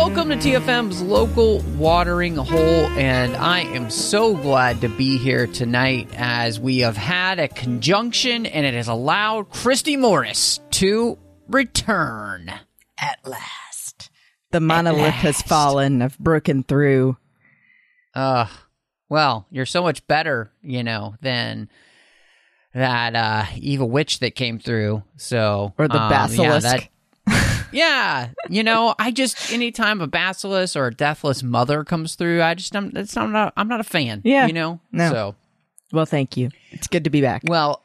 Welcome to TFM's local watering hole. And I am so glad to be here tonight as we have had a conjunction and it has allowed Christy Morris to return at last. The monolith has fallen. I've broken through. Uh, well, you're so much better, you know, than that uh evil witch that came through. So Or the um, basilisk. Yeah, that, yeah, you know, I just anytime a basilisk or a deathless mother comes through, I just I'm that's I'm not I'm not a fan. Yeah. you know. No. So Well, thank you. It's good to be back. well,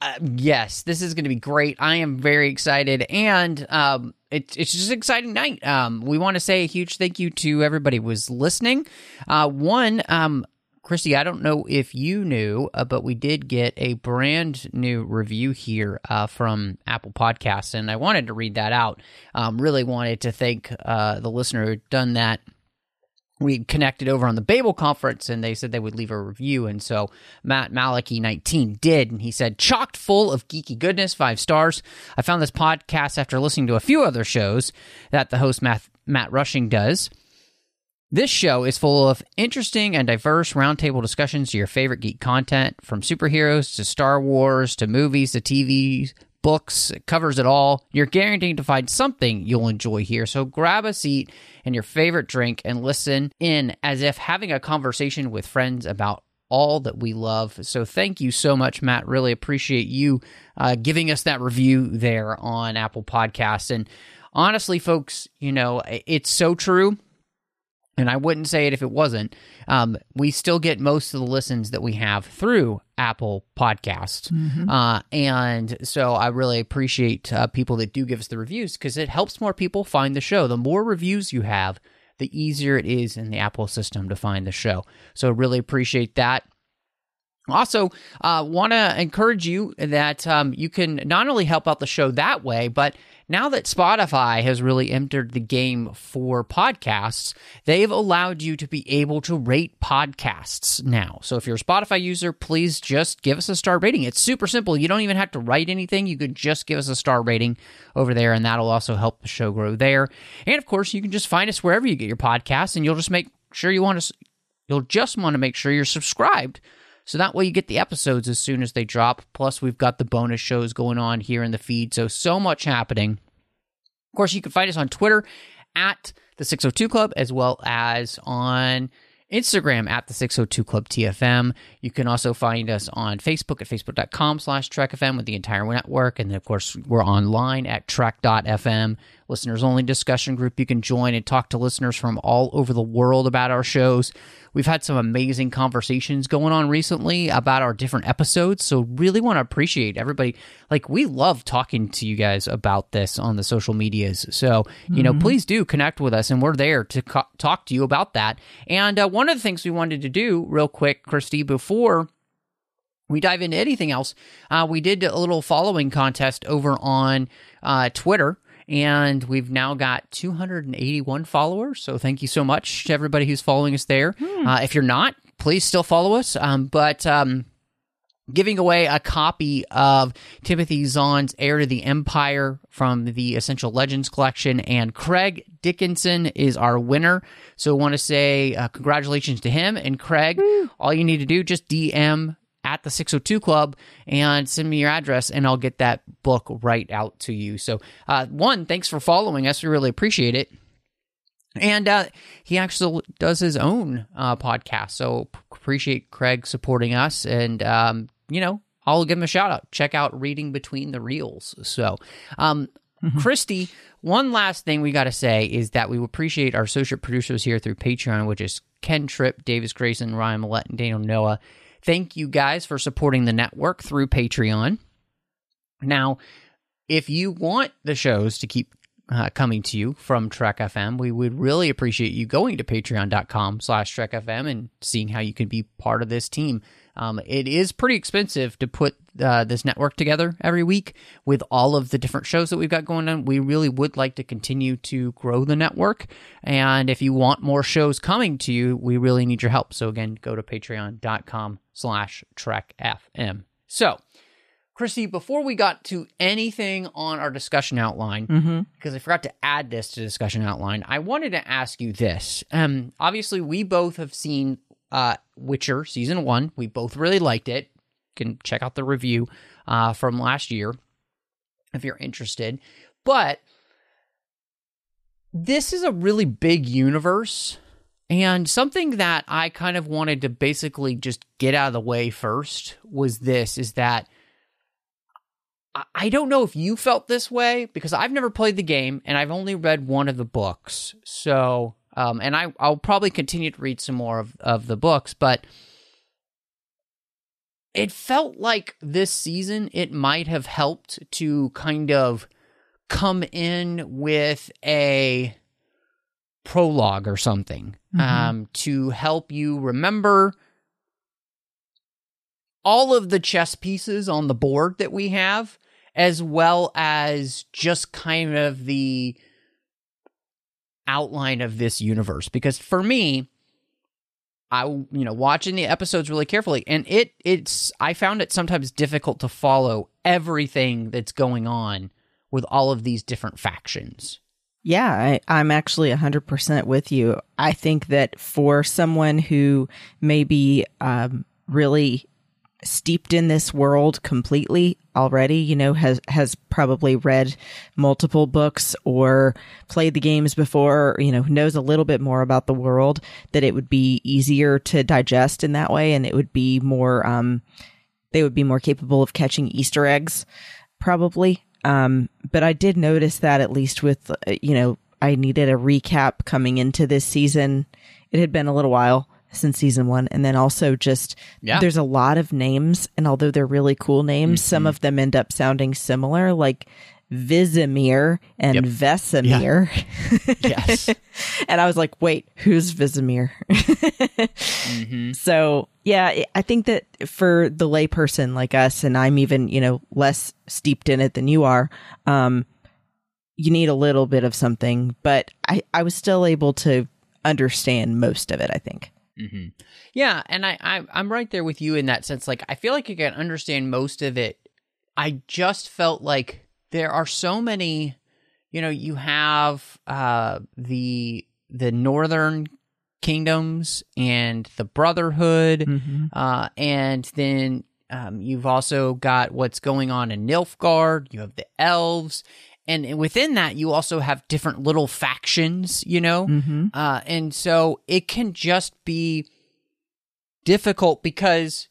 uh, yes, this is going to be great. I am very excited, and um, it's it's just an exciting night. Um, we want to say a huge thank you to everybody who was listening. Uh, one, um, Christy, I don't know if you knew, uh, but we did get a brand new review here uh, from Apple Podcasts, and I wanted to read that out. Um, really wanted to thank uh, the listener who done that we connected over on the Babel conference and they said they would leave a review. And so Matt Maliki 19 did. And he said, chocked full of geeky goodness, five stars. I found this podcast after listening to a few other shows that the host Matt, Matt Rushing does. This show is full of interesting and diverse roundtable discussions to your favorite geek content, from superheroes to Star Wars to movies to TV, books. It covers it all. You're guaranteed to find something you'll enjoy here. So grab a seat and your favorite drink and listen in as if having a conversation with friends about all that we love. So thank you so much, Matt. Really appreciate you uh, giving us that review there on Apple Podcasts. And honestly, folks, you know, it's so true and I wouldn't say it if it wasn't. Um, we still get most of the listens that we have through Apple Podcasts, uh, and so I really appreciate uh, people that do give us the reviews because it helps more people find the show. The more reviews you have, the easier it is in the Apple system to find the show. So I really appreciate that. Also, uh, want to encourage you that um, you can not only help out the show that way, but now that Spotify has really entered the game for podcasts, they've allowed you to be able to rate podcasts now. So if you're a Spotify user, please just give us a star rating. It's super simple. You don't even have to write anything. You could just give us a star rating over there, and that'll also help the show grow there. And of course, you can just find us wherever you get your podcasts, and you'll just make sure you want to. You'll just want to make sure you're subscribed so that way you get the episodes as soon as they drop. Plus, we've got the bonus shows going on here in the feed. So, so much happening. Of course, you can find us on Twitter at the 602 Club as well as on Instagram at the 602 Club TFM. You can also find us on Facebook at facebook.com slash TrekFM with the entire network. And then, of course, we're online at trek.fm, listeners only discussion group. You can join and talk to listeners from all over the world about our shows. We've had some amazing conversations going on recently about our different episodes. So, really want to appreciate everybody. Like, we love talking to you guys about this on the social medias. So, you know, please do connect with us, and we're there to co- talk to you about that. And uh, one of the things we wanted to do, real quick, Christy, before we dive into anything else, uh, we did a little following contest over on uh, Twitter. And we've now got 281 followers. So thank you so much to everybody who's following us there. Uh, if you're not, please still follow us. Um, but um, giving away a copy of Timothy Zahn's Heir to the Empire from the Essential Legends collection, and Craig Dickinson is our winner. So, I want to say uh, congratulations to him and Craig. All you need to do just DM at the 602 Club and send me your address, and I'll get that book right out to you. So, uh, one, thanks for following us. We really appreciate it. And uh, he actually does his own uh, podcast. So appreciate Craig supporting us. And, um, you know, I'll give him a shout out. Check out Reading Between the Reels. So, um, Christy, one last thing we got to say is that we appreciate our associate producers here through Patreon, which is Ken Tripp, Davis Grayson, Ryan Maillet, and Daniel Noa. Thank you guys for supporting the network through Patreon. Now, if you want the shows to keep uh, coming to you from Trek FM, we would really appreciate you going to patreon.com slash Trek FM and seeing how you can be part of this team. Um, it is pretty expensive to put uh, this network together every week with all of the different shows that we've got going on. We really would like to continue to grow the network. And if you want more shows coming to you, we really need your help. So again, go to patreon.com slash Trek FM. So, Christy, before we got to anything on our discussion outline, Mm-hmm. because I forgot to add this to discussion outline, I wanted to ask you this. Um, obviously, we both have seen uh, Witcher season one. We both really liked it. You can check out the review uh, from last year if you're interested. But this is a really big universe. And something that I kind of wanted to basically just get out of the way first was this is that I- I don't know if you felt this way because I've never played the game and I've only read one of the books. So, um, and I, I'll probably continue to read some more of, of the books, but it felt like this season it might have helped to kind of come in with a prologue or something Mhm. um, to help you remember all of the chess pieces on the board that we have, as well as just kind of the outline of this universe. Because for me, I you know watching the episodes really carefully, and it it's I found it sometimes difficult to follow everything that's going on with all of these different factions. Yeah, I, I'm actually 100% with you. I think that for someone who maybe um, really steeped in this world completely already, you know, has has probably read multiple books or played the games before, you know, knows a little bit more about the world, that it would be easier to digest in that way and it would be more um they would be more capable of catching Easter eggs, probably. Um, but I did notice that at least with, uh, you know, I needed a recap coming into this season. It had been a little while since season one. And then also just, Yeah. there's a lot of names. And although they're really cool names, some of them end up sounding similar, like Vizimir and Yep. Vesemir. Yes. and I was like, wait, who's Vizimir? hmm So yeah, I- I think that for the layperson like us, and I'm even you know less steeped in it than you are, um, you need a little bit of something. But I I was still able to understand most of it. I think. Hmm Yeah, and I, I I'm right there with you in that sense. Like I feel like I can understand most of it. I just felt like there are so many. You know, you have uh, the the northern kingdoms and the Brotherhood, uh, and then um, you've also got what's going on in Nilfgaard. You have the elves, and within that, you also have different little factions. You know, Mm-hmm. uh, and so it can just be difficult because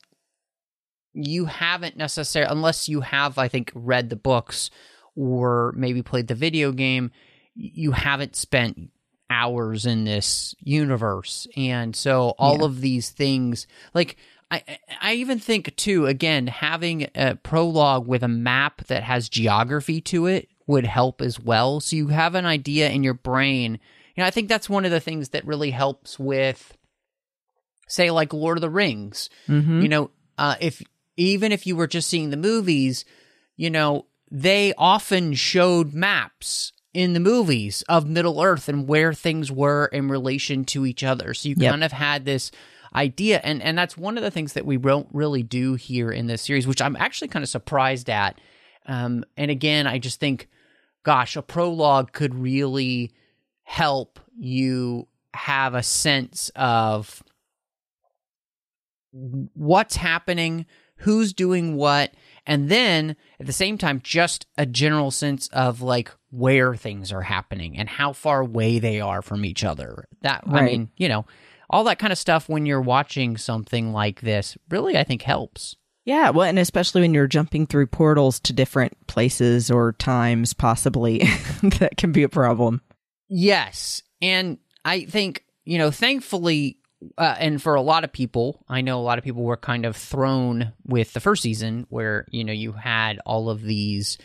you haven't necessarily, unless you have, I think, read the books or maybe played the video game, you haven't spent hours in this universe. And so all Yeah. of these things, like, I, I- I even think too again having a prologue with a map that has geography to it would help as well. So you have an idea in your brain. You know i think that's one of the things that really helps with say like lord of the rings. Mm-hmm. you know uh, if even if you were just seeing the movies you know they often showed maps in the movies of middle earth and where things were in relation to each other. So you Yep. kind of had this idea. And and that's one of the things that we don't really do here in this series which i'm actually kind of surprised at um, and again i just think gosh a prologue could really help you have a sense of what's happening, who's doing what, and then at the same time, just a general sense of like where things are happening and how far away they are from each other. That, I mean, you know, all that kind of stuff when you're watching something like this really, I think, helps. Yeah, well, and especially when you're jumping through portals to different places or times, possibly that can be a problem. Yes. And I think, you know, thankfully, uh, and for a lot of people, I know a lot of people were kind of thrown with the first season where, you know, you had all of these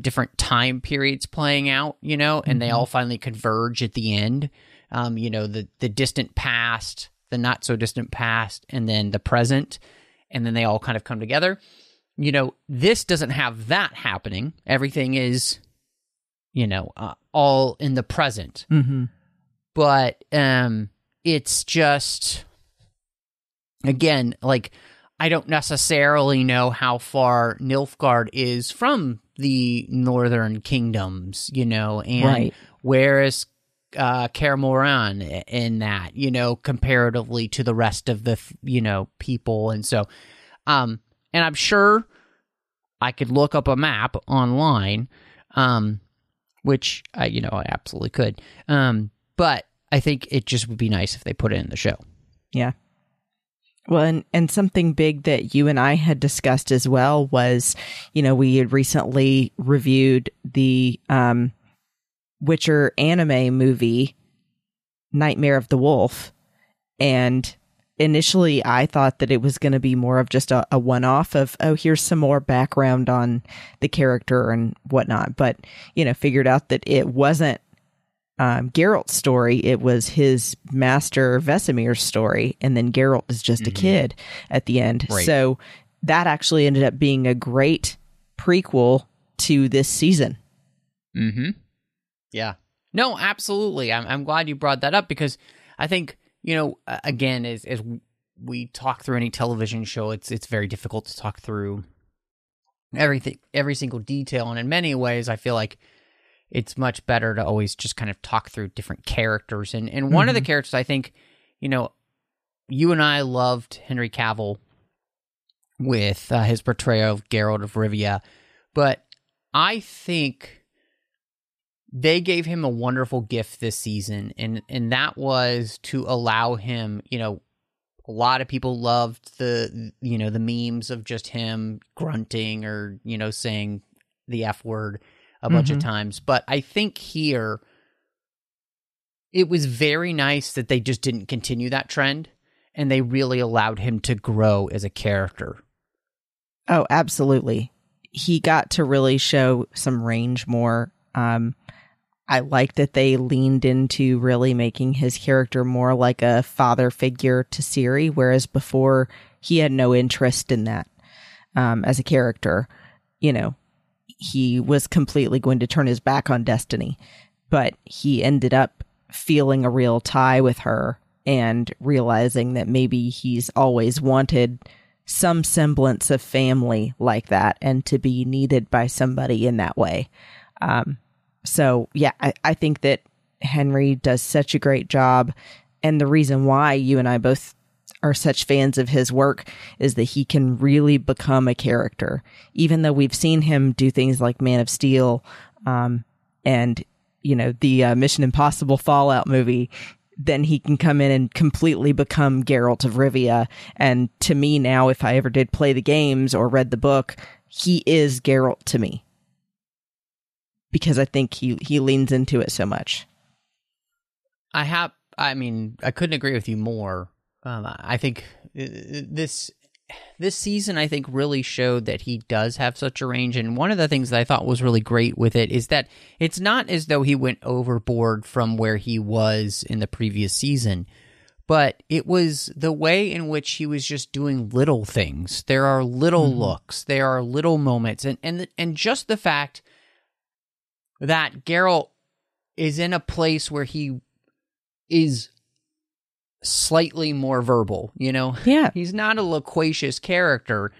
different time periods playing out, you know, and they all finally converge at the end. Um, you know, the the distant past, the not so distant past, and then the present, and then they all kind of come together. You know, this doesn't have that happening. Everything is, you know, uh, all in the present. Mm-hmm. But um, it's just again like I don't necessarily know how far Nilfgaard is from the northern kingdoms, you know, and Right. where is uh Morhen in that, you know, comparatively to the rest of the you know people, and so, um, and I'm sure I could look up a map online, um, which I you know I absolutely could, um, but I think it just would be nice if they put it in the show. Yeah. Well, and, and something big that you and I had discussed as well was, you know, we had recently reviewed the um, Witcher anime movie, Nightmare of the Wolf. And initially, I thought that it was going to be more of just a, a one off of, oh, here's some more background on the character and whatnot. But, you know, figured out that it wasn't um, Geralt's story, it was his master Vesemir's story, and then Geralt is just a kid at the end. Right. So that actually ended up being a great prequel to this season. Mm-hmm. Yeah. No, absolutely. I'm I'm glad you brought that up because I think you know again as as we talk through any television show, it's it's very difficult to talk through everything every single detail, and in many ways, I feel like it's much better to always just kind of talk through different characters. And and one of the characters I think, you know, you and I loved Henry Cavill with uh, his portrayal of Geralt of Rivia, but I think they gave him a wonderful gift this season, and and that was to allow him, you know. A lot of people loved the you know the memes of just him grunting or you know saying the f word a bunch of Mhm. times, but I think here it was very nice that they just didn't continue that trend and they really allowed him to grow as a character. Oh, absolutely. He got to really show some range more. Um, I like that they leaned into really making his character more like a father figure to Ciri, whereas before he had no interest in that um, as a character. You know, he was completely going to turn his back on Destiny, but he ended up feeling a real tie with her and realizing that maybe he's always wanted some semblance of family like that and to be needed by somebody in that way. Um, so, yeah, I, I think that Henry does such a great job. And the reason why you and I both are such fans of his work is that he can really become a character. Even though we've seen him do things like Man of Steel um, and, you know, the uh, Mission Impossible Fallout movie, then he can come in and completely become Geralt of Rivia. And to me now, if I ever did play the games or read the book, he is Geralt to me because I think he he leans into it so much. I have I mean, I couldn't agree with you more. Um, I think uh, this this season I think really showed that he does have such a range. And one of the things that I thought was really great with it is that it's not as though he went overboard from where he was in the previous season but it was the way in which he was just doing little things. There are little looks. There are little moments. And and and just the fact that Geralt is in a place where he is slightly more verbal, you know? Yeah. He's not a loquacious character,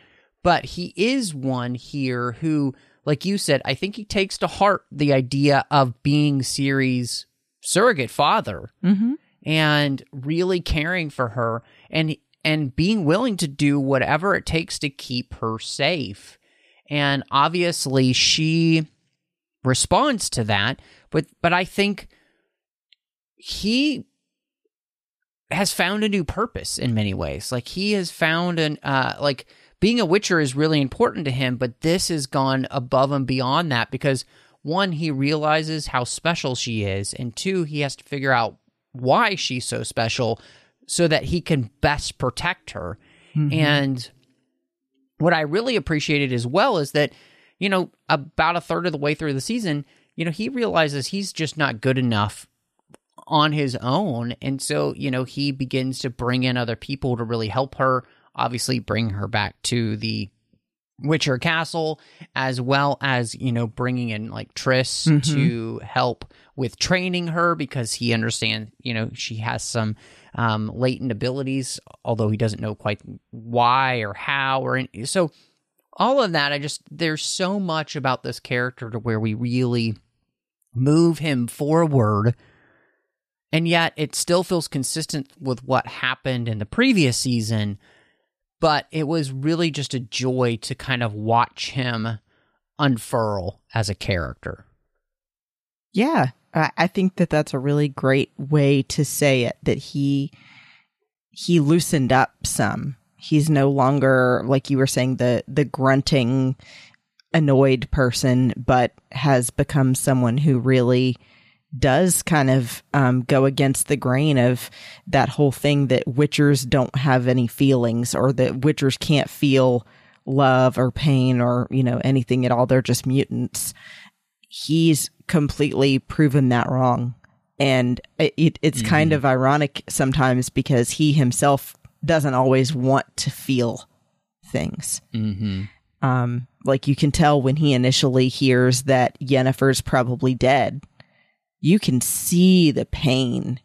but he is one here who, like you said, I think he takes to heart the idea of being Ciri's surrogate father Mm-hmm. and really caring for her and and being willing to do whatever it takes to keep her safe. And obviously she responds to that, but but I think he has found a new purpose in many ways. Like he has found an uh like being a witcher is really important to him, but this has gone above and beyond that because one he realizes how special she is and two he has to figure out why she's so special so that he can best protect her. And what I really appreciated as well is that you know, about a third of the way through the season, you know, he realizes he's just not good enough on his own. And so, you know, he begins to bring in other people to really help her, obviously, bring her back to the Witcher Castle, as well as, you know, bringing in like Triss Mhm. to help with training her because he understands, you know, she has some um, latent abilities, although he doesn't know quite why or how or any, so all of that. I just there's so much about this character to where we really move him forward, and yet it still feels consistent with what happened in the previous season. But it was really just a joy to kind of watch him unfurl as a character. Yeah, I, think that that's a really great way to say it. That he he loosened up some. He's no longer like you were saying the the grunting, annoyed person, but has become someone who really does kind of um, go against the grain of that whole thing that witchers don't have any feelings or that witchers can't feel love or pain or you know anything at all. They're just mutants. He's completely proven that wrong. And it, it's kind of ironic sometimes because he himself doesn't always want to feel things. Mm-hmm. Um, like you can tell when he initially hears that Yennefer's probably dead, you can see the pain.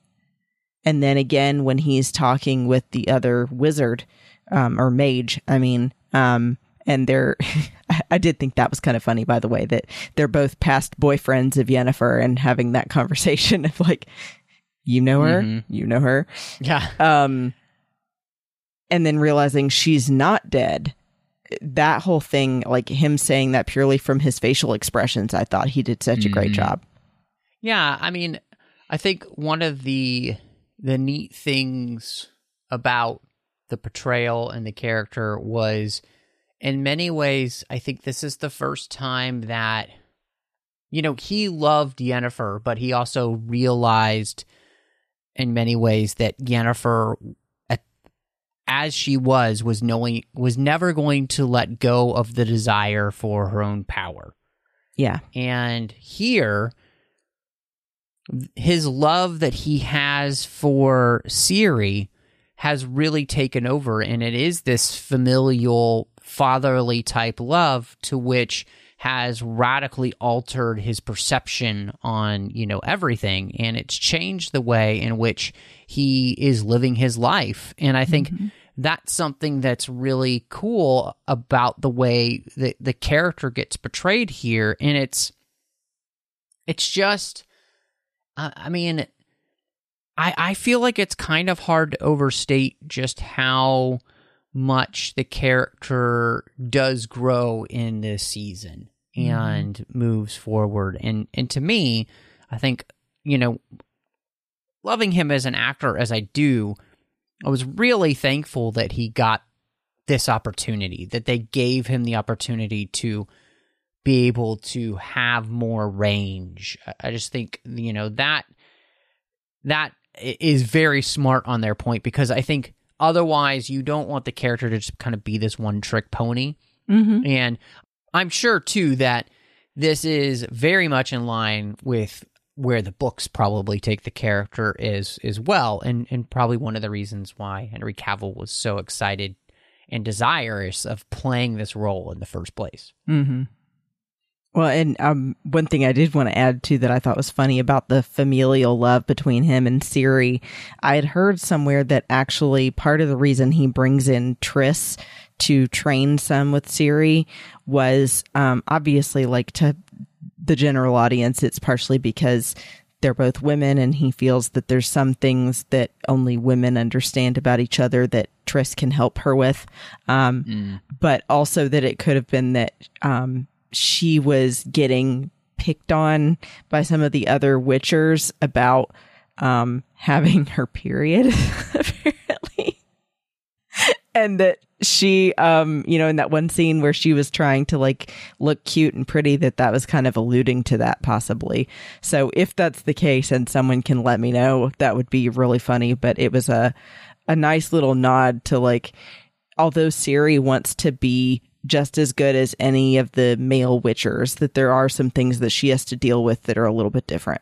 And then again, when he's talking with the other wizard, um, or mage, I mean, um, and they're, I did think that was kind of funny, by the way, that they're both past boyfriends of Yennefer and having that conversation of like, you know her, Mhm. you know her. Yeah. Um, and then realizing she's not dead. That whole thing, like him saying that purely from his facial expressions, I thought he did such a great Mhm. job. Yeah, I mean, I think one of the the neat things about the portrayal and the character was in many ways I think this is the first time that you know, he loved Yennefer, but he also realized in many ways that Yennefer as she was was knowing was never going to let go of the desire for her own power. Yeah. And here, his love that he has for Ciri has really taken over. And it is this familial, fatherly type love to which has radically altered his perception on, you know, everything. And it's changed the way in which he is living his life. And I think that's something that's really cool about the way that the character gets portrayed here. And it's, it's just, uh, I mean, I I feel like it's kind of hard to overstate just how much the character does grow in this season and moves forward. And and to me, I think you know, loving him as an actor as I do, I was really thankful that he got this opportunity, that they gave him the opportunity to be able to have more range. I- I just think you know that that is very smart on their point because I think otherwise you don't want the character to just kind of be this one trick pony. Mm-hmm. And I'm sure too that this is very much in line with where the books probably take the character is as well, and and probably one of the reasons why Henry Cavill was so excited and desirous of playing this role in the first place. Mm-hmm. Well, and um, one thing I did want to add to that I thought was funny about the familial love between him and Ciri, I had heard somewhere that actually part of the reason he brings in Triss to train some with Ciri was um, obviously like to the general audience, it's partially because they're both women and he feels that there's some things that only women understand about each other that Triss can help her with. Um, but also that it could have been that um, she was getting picked on by some of the other witchers about um, having her period. and that she, um, you know, in that one scene where she was trying to like look cute and pretty, that that was kind of alluding to that possibly. So if that's the case and someone can let me know, that would be really funny. But it was a, a nice little nod to like, although Ciri wants to be just as good as any of the male witchers. That there are some things that she has to deal with that are a little bit different.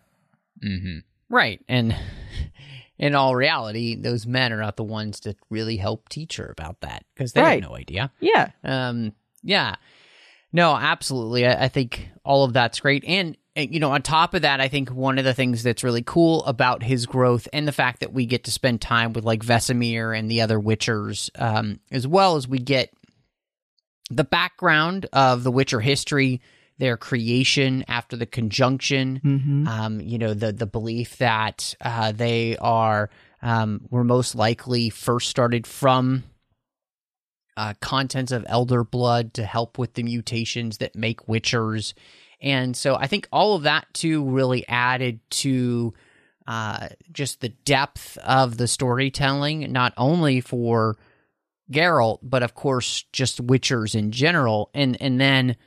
Mm-hmm. Right. And in all reality, those men are not the ones to really help teach her about that because they Right. have no idea. Yeah. Um, yeah. No, absolutely. I, I think all of that's great. And, and, you know, on top of that, I think one of the things that's really cool about his growth and the fact that we get to spend time with like Vesemir and the other Witchers, um, as well as we get the background of the Witcher history, their creation after the conjunction, Mm-hmm. um, you know, the the belief that uh, they are um, were most likely first started from uh, contents of elder blood to help with the mutations that make witchers, and so I think all of that too really added to uh, just the depth of the storytelling, not only for Geralt, but of course just witchers in general, and and then.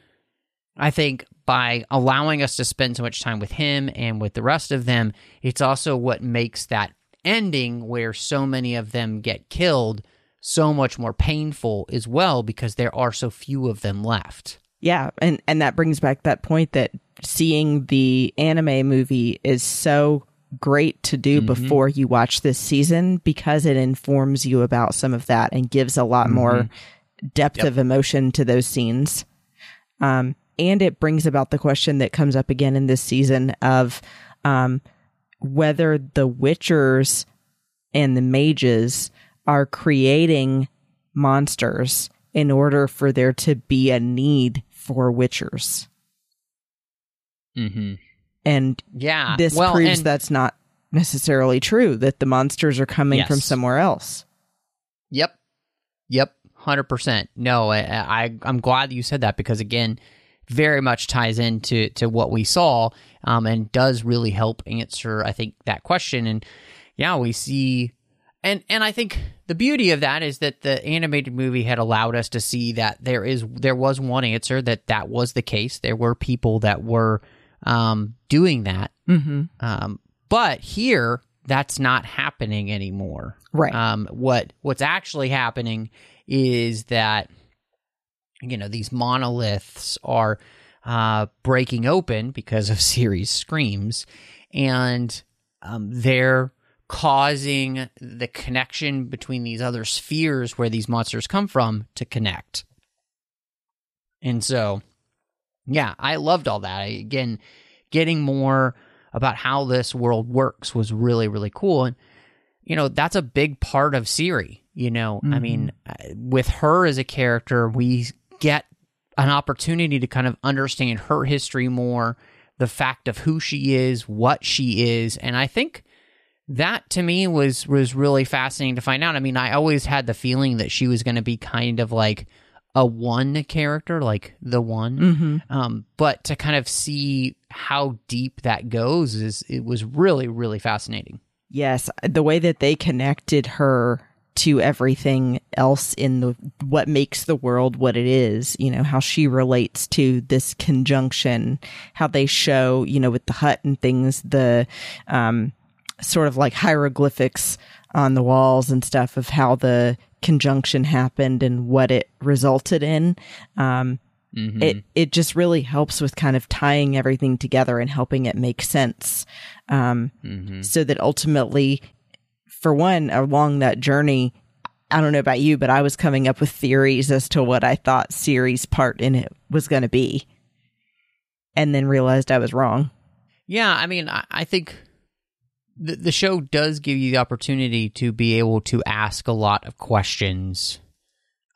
I think by allowing us to spend so much time with him and with the rest of them, it's also what makes that ending where so many of them get killed so much more painful as well because there are so few of them left. Yeah, and and that brings back that point that seeing the anime movie is so great to do before you watch this season because it informs you about some of that and gives a lot more depth of emotion to those scenes. Um, and it brings about the question that comes up again in this season of um, whether the Witchers and the mages are creating monsters in order for there to be a need for Witchers. Mm-hmm. And Yeah. this well, proves and- that's not necessarily true, that the monsters are coming from somewhere else. Yep. Yep. Hundred percent. No, I, I I'm glad that you said that because again, very much ties into to what we saw, um, and does really help answer I think that question. And yeah, we see, and and I think the beauty of that is that the animated movie had allowed us to see that there is there was one answer that that was the case. There were people that were um, doing that, Mm-hmm. um, but here that's not happening anymore. Right. Um, what what's actually happening is that you know these monoliths are uh, breaking open because of Ciri's screams, and um, they're causing the connection between these other spheres where these monsters come from to connect. And so, yeah, I loved all that. I, again, getting more about how this world works was really, really cool. And, you know, that's a big part of Ciri. You know, I mean, uh, with her as a character, we get an opportunity to kind of understand her history more, the fact of who she is, what she is. And I think that to me was was really fascinating to find out. I mean, I always had the feeling that she was going to be kind of like a one character, like the one. Mm-hmm. Um, but to kind of see how deep that goes is it was really really fascinating. Yes, the way that they connected her to everything else in the what makes the world what it is, you know, how she relates to this conjunction, how they show, you know, with the hut and things, the um sort of like hieroglyphics on the walls and stuff of how the conjunction happened and what it resulted in. Um Mhm. it it just really helps with kind of tying everything together and helping it make sense um, Mhm. so that ultimately for one along that journey i don't know about you but i was coming up with theories as to what i thought Ciri's part in it was going to be and then realized i was wrong. Yeah, I mean, I, think the the show does give you the opportunity to be able to ask a lot of questions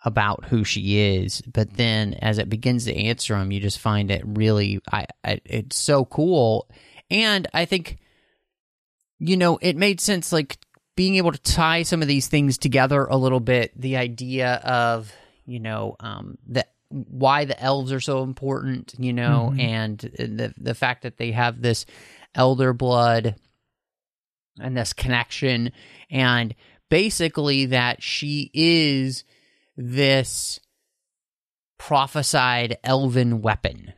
about who she is, but then as it begins to answer them, you just find it really, I, I it's so cool, and I think, you know, it made sense like being able to tie some of these things together a little bit. The idea of you know um, that why the elves are so important, you know, Mhm. and the the fact that they have this elder blood and this connection, and basically that she is this prophesied elven weapon,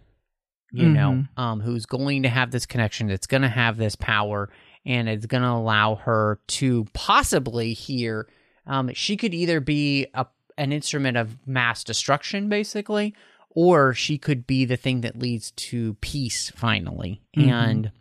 you know, um, who's going to have this connection, that's going to have this power, and it's going to allow her to possibly hear. Um, she could either be a an instrument of mass destruction, basically, or she could be the thing that leads to peace finally. Mhm. And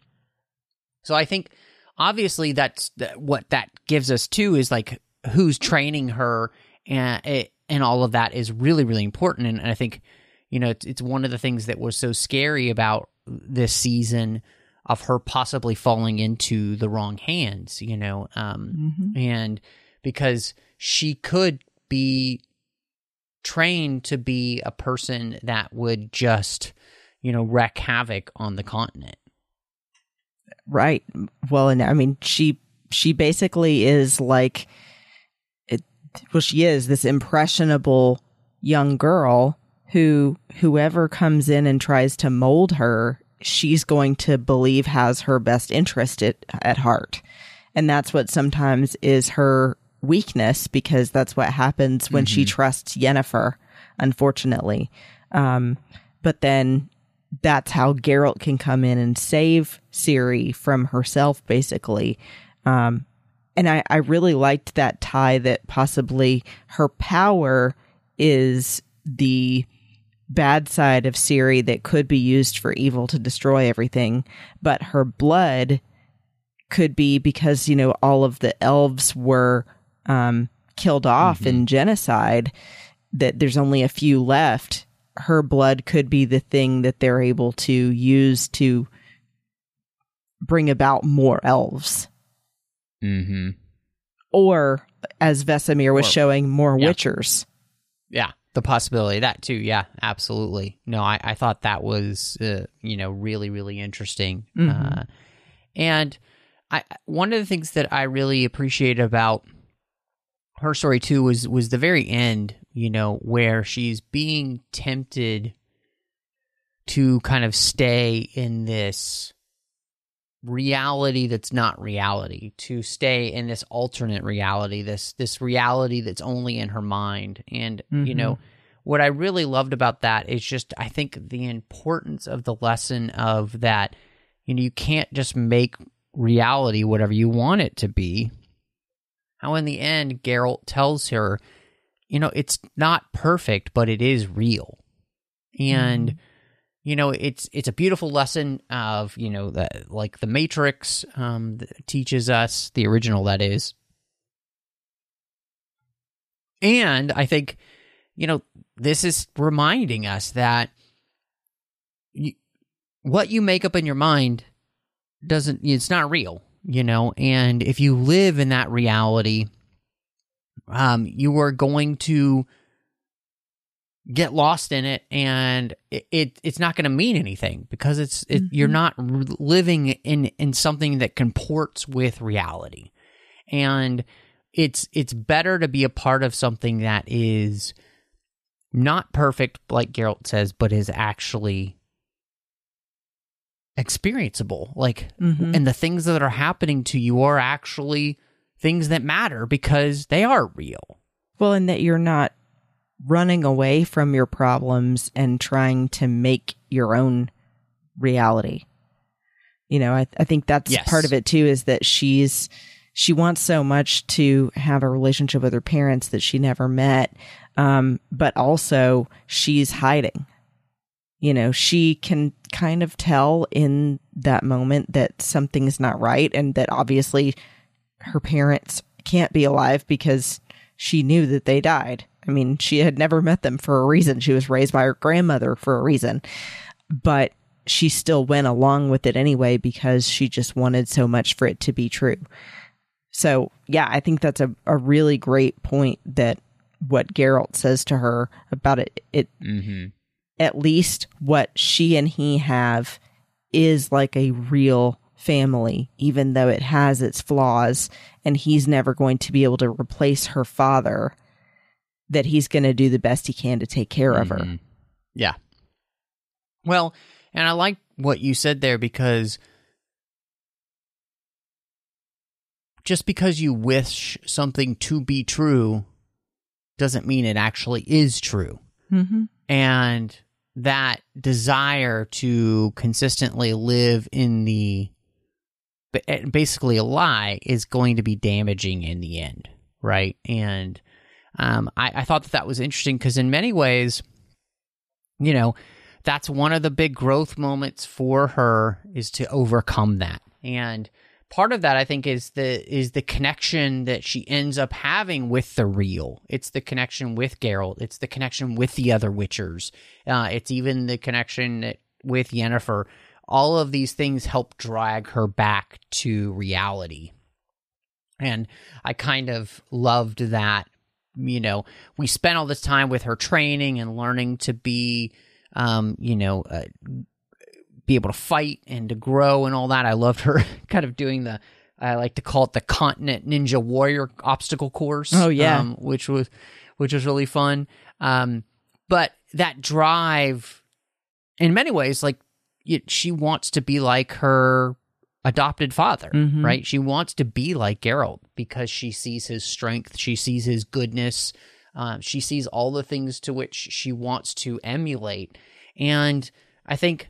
so I think obviously that's that, what that gives us too is like who's training her and it, and all of that is really really important. And, I think you know it's, it's one of the things that was so scary about this season of her possibly falling into the wrong hands. You know, um, Mhm. and because she could be trained to be a person that would just you know wreak havoc on the continent Right. Well, and I mean, she she basically is like, it, well, she is this impressionable young girl who whoever comes in and tries to mold her, she's going to believe has her best interest at, at heart, and that's what sometimes is her weakness because that's what happens when she trusts Yennefer, unfortunately. Um, but then that's how Geralt can come in and save Ciri from herself, basically. Um, and I, I really liked that tie that possibly her power is the bad side of Ciri that could be used for evil to destroy everything, but her blood could be because, you know, all of the elves were um, killed off in genocide, that there's only a few left her blood could be the thing that they're able to use to bring about more elves. mm-hmm Or, as Vesemir was Or- showing, more yeah. witchers. yeah the possibility of that too. Yeah absolutely. No i, I thought that was uh, you know really really interesting. Mhm. uh, and i one of the things that i really appreciate about her story too was was the very end you know where she's being tempted to kind of stay in this reality that's not reality to stay in this alternate reality this this reality that's only in her mind. And you Mhm. know what i really loved about that is just i think the importance of the lesson of that you know you can't just make reality whatever you want it to be. How in the end Geralt tells her you know it's not perfect but it is real. And you know it's it's a beautiful lesson of you know the like the matrix um teaches us the original that is. And i think you know this is reminding us that you, what you make up in your mind doesn't it's not real you know? And if you live in that reality um you are going to get lost in it and it, it it's not going to mean anything because it's it, you're Mhm. not living in in something that comports with reality and it's it's better to be a part of something that is not perfect like Geralt says but is actually experienceable like Mhm. and the things that are happening to you are actually things that matter because they are real Well, and that you're not running away from your problems and trying to make your own reality. You know, I, I think that's Yes. part of it too, is that she's, she wants so much to have a relationship with her parents that she never met. Um, but also she's hiding. You know, she can kind of tell in that moment that something's not right and that obviously her parents can't be alive because she knew that they died. I mean, she had never met them for a reason. She was raised by her grandmother for a reason. But she still went along with it anyway because she just wanted so much for it to be true. So, yeah, I think that's a, a really great point that what Geralt says to her about it. It mm-hmm. at least what she and he have is like a real family, even though it has its flaws, and he's never going to be able to replace her father. That he's going to do the best he can to take care of her. Mhm. Yeah. Well, and I like what you said there because just because you wish something to be true doesn't mean it actually is true. Mm-hmm. And that desire to consistently live in the basically a lie is going to be damaging in the end, right? And um, I, I thought that that was interesting because in many ways, you know, that's one of the big growth moments for her is to overcome that. And part of that I think is the is the connection that she ends up having with the real. It's the connection with Geralt. It's the connection with the other Witchers. Uh, it's even the connection that, with Yennefer. All of these things help drag her back to reality. And I kind of loved that. You know, we spent all this time with her training and learning to be, um, you know, uh, be able to fight and to grow and all that. I loved her kind of doing the I like to call it the Continent Ninja Warrior obstacle course. Oh yeah, um, which was which was really fun. Um, but that drive, in many ways, like it, she wants to be like her adopted father, Mhm. right? She wants to be like Geralt because she sees his strength, she sees his goodness, um, she sees all the things to which she wants to emulate, and I think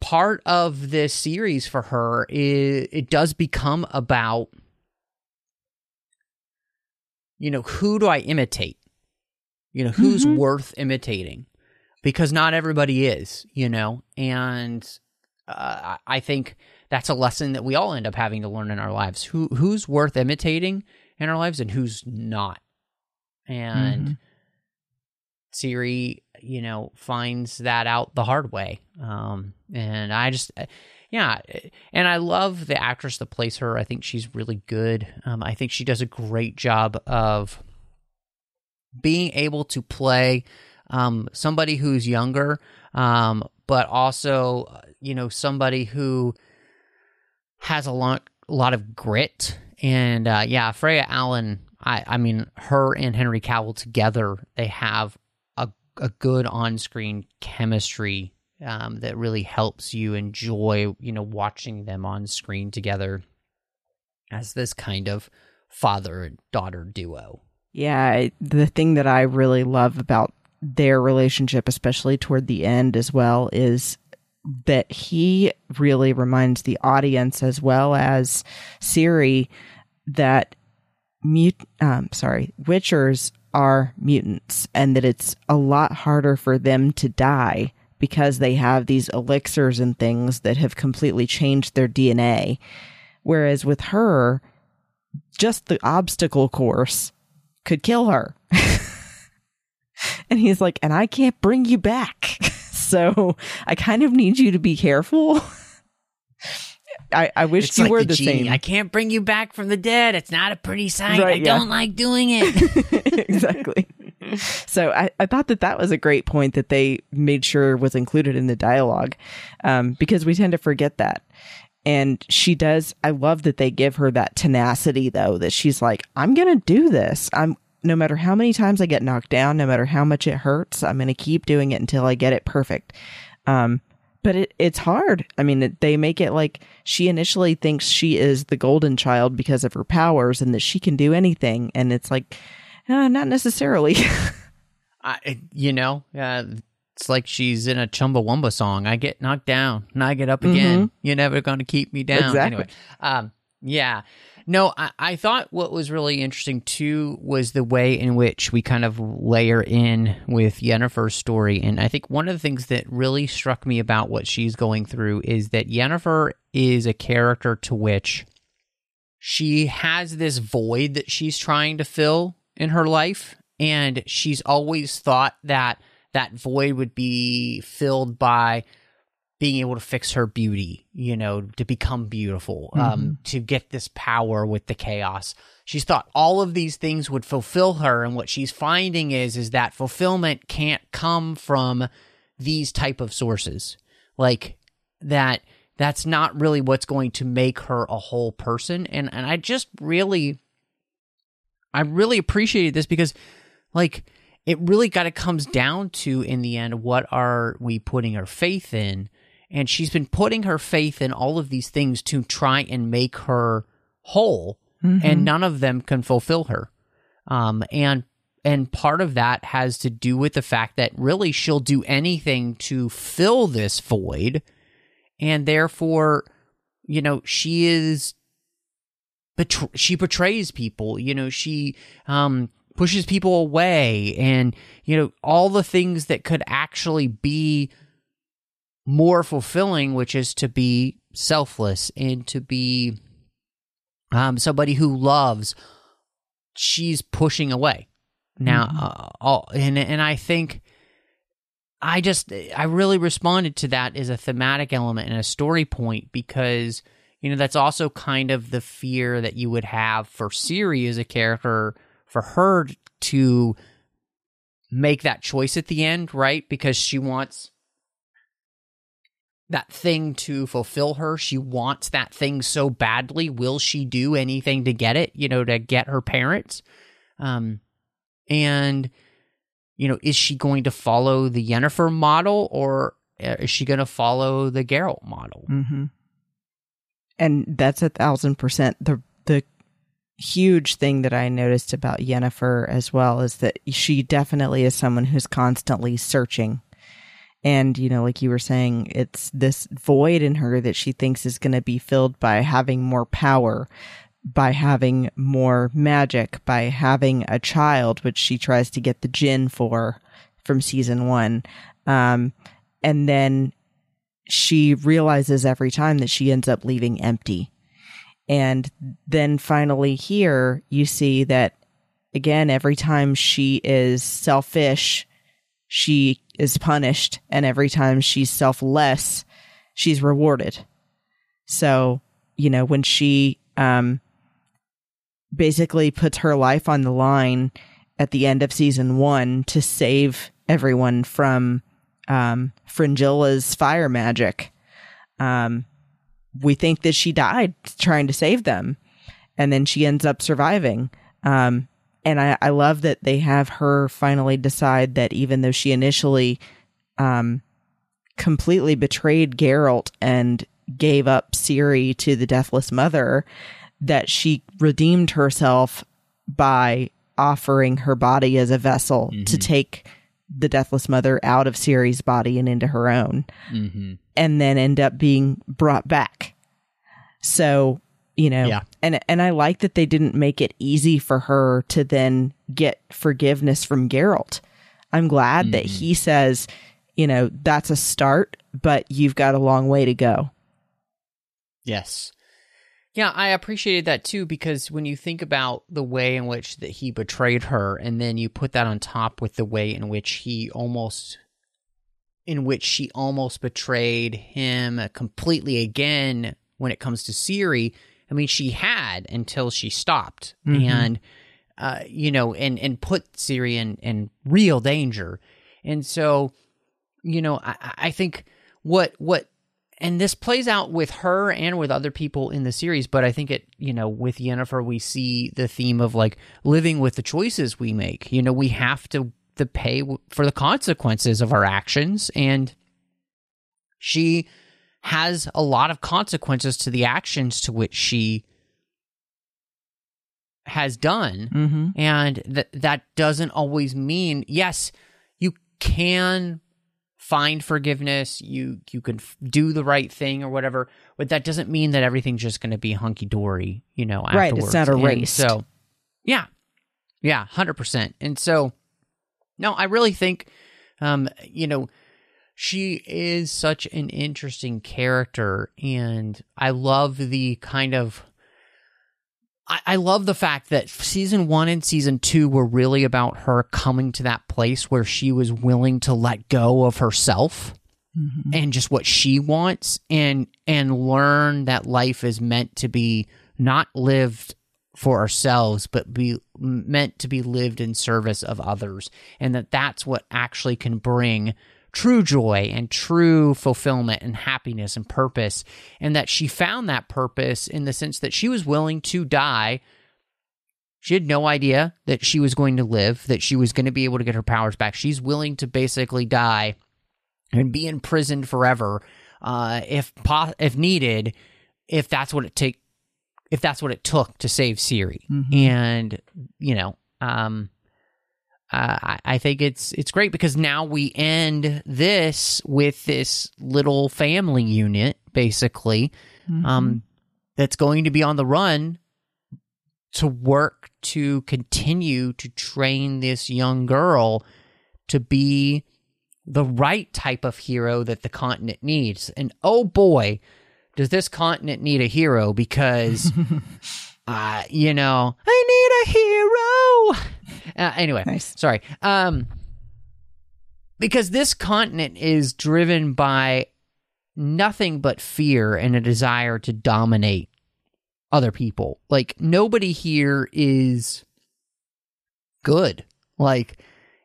part of this series for her is it does become about you know who do i imitate you know who's Mhm. worth imitating because not everybody is you know and uh, i think that's a lesson that we all end up having to learn in our lives who who's worth imitating in our lives and who's not and Mhm. Ciri, you know, finds that out the hard way. Um, and I just, yeah, and I love the actress that plays her. I think she's really good. Um, I think she does a great job of being able to play um, somebody who's younger, um, but also, uh, you know, somebody who has a lot, a lot of grit. And uh, yeah, Freya Allan. I, I mean, her and Henry Cavill together, they have a, a good on-screen chemistry um, that really helps you enjoy, you know, watching them on screen together as this kind of father daughter duo. Yeah, the thing that I really love about their relationship, especially toward the end as well, is that he really reminds the audience as well as Ciri that mut um sorry, witchers are mutants and that it's a lot harder for them to die because they have these elixirs and things that have completely changed their DNA. Whereas with her, just the obstacle course could kill her. and he's like, and I can't bring you back. so I kind of need you to be careful. I, I wish you like were the, same. I can't bring you back from the dead. It's not a pretty sight. Right, I yeah. don't like doing it. exactly. So I, I thought that that was a great point that they made sure was included in the dialogue um, because we tend to forget that. And she does, I love that they give her that tenacity though, that she's like, I'm going to do this. I'm, no matter how many times I get knocked down, no matter how much it hurts, I'm going to keep doing it until I get it perfect. Um, but it, it's hard. I mean, it, they make it like she initially thinks she is the golden child because of her powers and that she can do anything. And it's like, uh, not necessarily. I, you know, uh, it's like she's in a Chumbawamba song. I get knocked down and I get up again. You're never going to keep me down. Mm-hmm. Exactly. Anyway, um, yeah. No, I, I thought what was really interesting too was the way in which we kind of layer in with Yennefer's story. And I think one of the things that really struck me about what she's going through is that Yennefer is a character to which she has this void that she's trying to fill in her life. And she's always thought that that void would be filled by being able to fix her beauty, you know, to become beautiful, um, to get this power with the chaos. She's thought all of these things would fulfill her, and what she's finding is is that fulfillment can't come from these type of sources, like that. That's not really what's going to make her a whole person, and and I just really, I really appreciated this because, like, it really got it comes down to in the end what are we putting our faith in and she's been putting her faith in all of these things to try and make her whole. And none of them can fulfill her. Um and and part of that has to do with the fact that really she'll do anything to fill this void. And therefore you know she is betr- she betrays people. You know she um pushes people away. And you know all the things that could actually be more fulfilling which is to be selfless and to be um, somebody who loves she's pushing away now Mhm. uh, all, and and i think i just i really responded to that as a thematic element and a story point because you know that's also kind of the fear that you would have for ciri as a character for her to make that choice at the end right because she wants that thing to fulfill her she wants that thing so badly will she do anything to get it you know to get her parents um and you know is she going to follow the Yennefer model or uh, is she going to follow the Geralt model Mm-hmm. And that's a thousand percent the the huge thing that I noticed about Yennefer as well is that she definitely is someone who's constantly searching. And, you know, like you were saying, it's this void in her that she thinks is going to be filled by having more power, by having more magic, by having a child, which she tries to get the djinn for from season one. Um, and then she realizes every time that she ends up leaving empty. And then finally, here you see that again, every time she is selfish, she is punished. And every time she's selfless, she's rewarded. So, you know, when she um, basically puts her life on the line at the end of season one to save everyone from um, Fringilla's fire magic. Um, we think that she died trying to save them, and then she ends up surviving. Um, and I, I love that they have her finally decide that even though she initially um, completely betrayed Geralt and gave up Ciri to the Deathless Mother, that she redeemed herself by offering her body as a vessel to Mhm. take the Deathless Mother out of Ciri's body and into her own, mm-hmm. and then end up being brought back. So, you know, Yeah. and and I like that they didn't make it easy for her to then get forgiveness from Geralt. I'm glad that Mhm. he says, you know, that's a start, but you've got a long way to go. Yes. Yeah, I appreciated that too because when you think about the way in which that he betrayed her and then you put that on top with the way in which he almost in which she almost betrayed him completely again when it comes to Ciri. I mean, she had until she stopped Mhm. and uh, you know, and and put Ciri in in real danger. And so, you know, I, I think what what and this plays out with her and with other people in the series but i think it you know with yennefer we see the theme of like living with the choices we make you know we have to to pay for the consequences of our actions and she has a lot of consequences to the actions to which she has done Mm-hmm. and that that doesn't always mean yes you can find forgiveness you you can f- do the right thing or whatever but that doesn't mean that everything's just going to be hunky-dory you know Right, it's not And erased. so yeah yeah 100% and so no i really think um you know she is such an interesting character and i love the kind of I, I love the fact that season one and season two were really about her coming to that place where she was willing to let go of herself Mm-hmm. and just what she wants and and learn that life is meant to be not lived for ourselves but be meant to be lived in service of others and that that's what actually can bring true joy and true fulfillment and happiness and purpose and that she found that purpose in the sense that she was willing to die she had no idea that she was going to live that she was going to be able to get her powers back she's willing to basically die and be imprisoned forever uh, if po- if needed, if that's what it take, if that's what it took to save Ciri. Mhm. And you know, um, uh, I, I think it's it's great because now we end this with this little family unit, basically, Mm-hmm. um, that's going to be on the run to work to continue to train this young girl to be the right type of hero that the continent needs. And oh boy, does this continent need a hero because, uh, you know, I need a hero. Uh, anyway, Nice. sorry. Um, because this continent is driven by nothing but fear and a desire to dominate other people. Like nobody here is good. Like,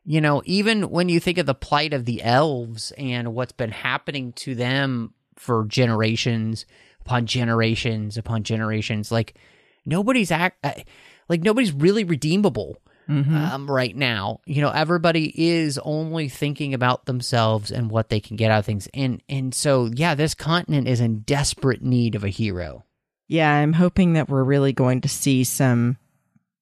you know, even when you think of the plight of the elves and what's been happening to them for generations upon generations upon generations, like nobody's act uh, like nobody's really redeemable um, right now. You know, everybody is only thinking about themselves and what they can get out of things, and and so yeah, this continent is in desperate need of a hero. Yeah, I'm hoping that we're really going to see some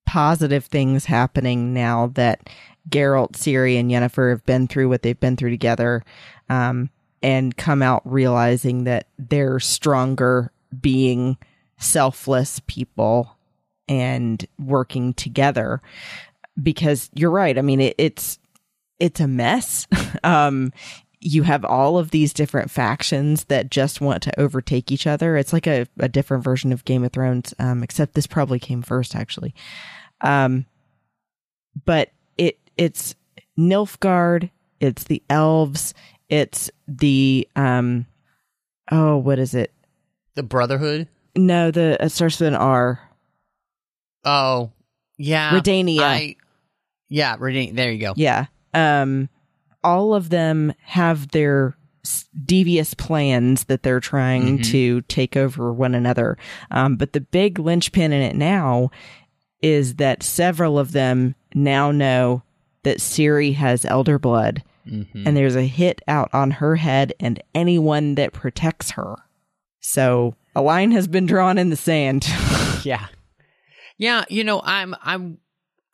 positive things happening now that Geralt, Ciri, and Yennefer have been through what they've been through together, um, and come out realizing that they're stronger being selfless people and working together. Because you're right. I mean, it, it's it's a mess. um, you have all of these different factions that just want to overtake each other. It's like a, a different version of Game of Thrones, um, except this probably came first, actually. Um, but it it's Nilfgaard, it's the elves, it's the um, oh, what is it? The Brotherhood. No, the it starts with an R. Oh, yeah, Redania. I, yeah, Redania. There you go. Yeah. Um, all of them have their devious plans that they're trying Mhm. to take over one another. Um, but the big linchpin in it now is that several of them now know that Ciri has elder blood Mhm. and there's a hit out on her head and anyone that protects her. So a line has been drawn in the sand. yeah yeah you know i'm i'm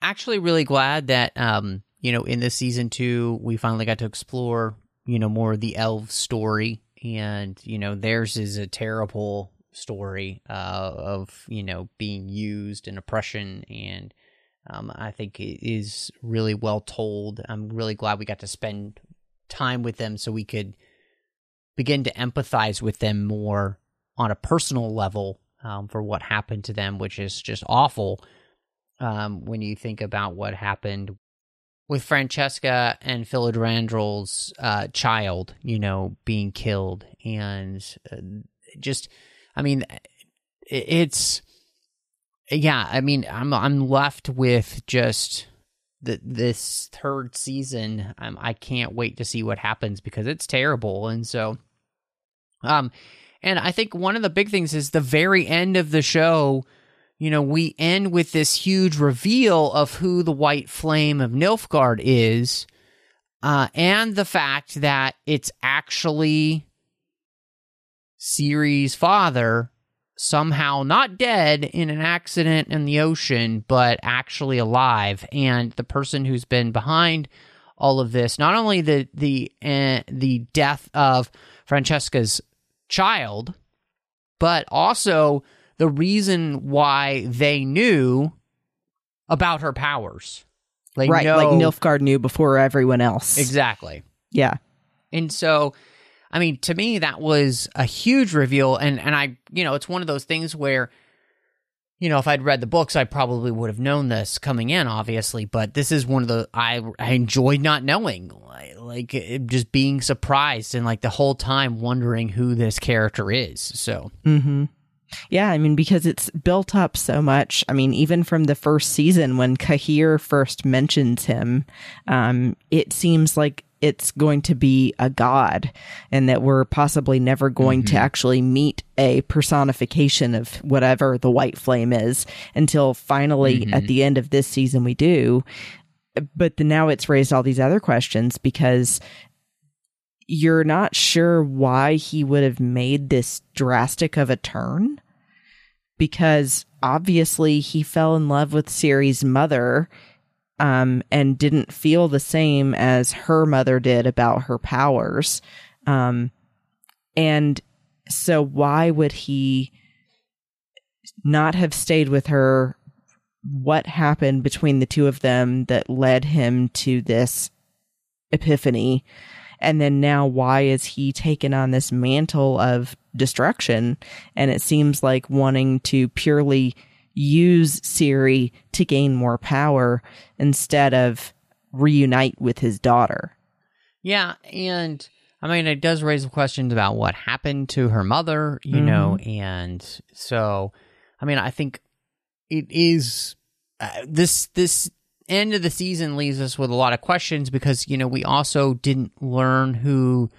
actually really glad that um you know in this season two we finally got to explore you know more of the elf story. And you know theirs is a terrible story uh of you know being used and oppression. And um i think it is really well told. I'm really glad we got to spend time with them so we could begin to empathize with them more on a personal level um, for what happened to them, which is just awful um, when you think about what happened with Francesca and Filavandrel's uh, child, you know, being killed. And uh, just, I mean, it's, yeah, I mean, I'm, I'm left with just the, this third season. Um, I can't wait to see what happens because it's terrible. And so, um, and I think one of the big things is the very end of the show. You know, we end with this huge reveal of who the White Flame of Nilfgaard is, uh, and the fact that it's actually Ciri's father, somehow not dead in an accident in the ocean, but actually alive, and the person who's been behind all of this, not only the the uh, the death of Francesca's child, but also the reason why they knew about her powers. They right. know Like Nilfgaard knew before everyone else. exactly. Yeah. And so, I mean, to me, that was a huge reveal. And, and I, you know, it's one of those things where, you know, if I'd read the books, I probably would have known this coming in, obviously. But this is one of the, I, I enjoyed not knowing, like, like it, just being surprised and like the whole time wondering who this character is. So, Mm-hmm. Yeah, I mean, because it's built up so much. I mean, even from the first season when Cahir first mentions him, um, it seems like it's going to be a god and that we're possibly never going to actually meet a personification of whatever the white flame is until finally at the end of this season we do. But then now it's raised all these other questions because you're not sure why he would have made this drastic of a turn because obviously he fell in love with Ciri's mother um, and didn't feel the same as her mother did about her powers. Um, and so why would he not have stayed with her what happened between the two of them that led him to this epiphany. And then now, why is he taken on this mantle of destruction? And it seems like wanting to purely use Ciri to gain more power instead of reunite with his daughter. Yeah, and I mean, it does raise questions about what happened to her mother, you know, and so, I mean, I think it is uh, this this end of the season leaves us with a lot of questions because you know we also didn't learn who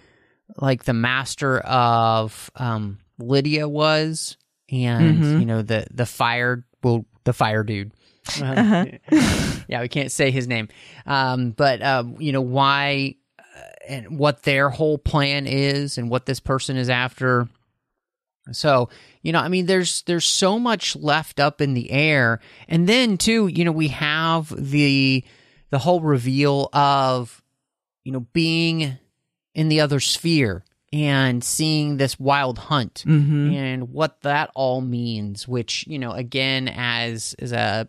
like the master of um Lydia was and Mhm. you know the the fire well the fire dude Um, Uh-huh. yeah we can't say his name um but um you know why uh, and what their whole plan is and what this person is after so, you know, I mean there's there's so much left up in the air. And then too, you know, we have the the whole reveal of you know being in the other sphere and seeing this wild hunt Mm-hmm. and what that all means, which, you know, again as as a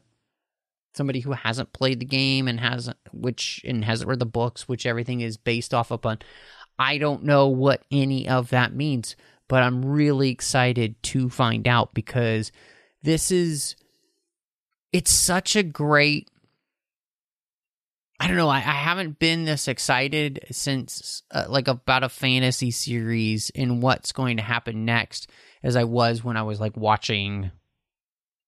somebody who hasn't played the game and hasn't which and hasn't read the books, which everything is based off upon, I don't know what any of that means, but I'm really excited to find out because this is it's such a great I don't know. I, I haven't been this excited since, uh, like, about a fantasy series and what's going to happen next as I was when I was, like, watching,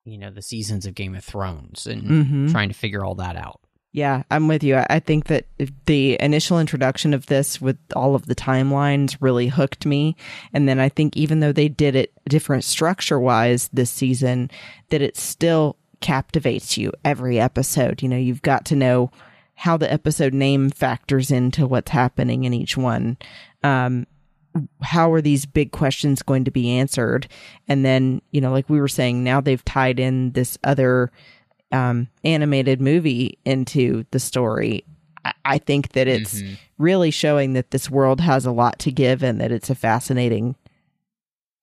you know, the seasons of Game of Thrones and Mhm. trying to figure all that out. Yeah, I'm with you. I- think that the initial introduction of this with all of the timelines really hooked me. And then I think even though they did it different structure wise this season, that it still captivates you every episode. You know, you've got to know how the episode name factors into what's happening in each one. Um, how are these big questions going to be answered? And then, you know, like we were saying, now they've tied in this other um, animated movie into the story. I, I think that it's really showing that this world has a lot to give and that it's a fascinating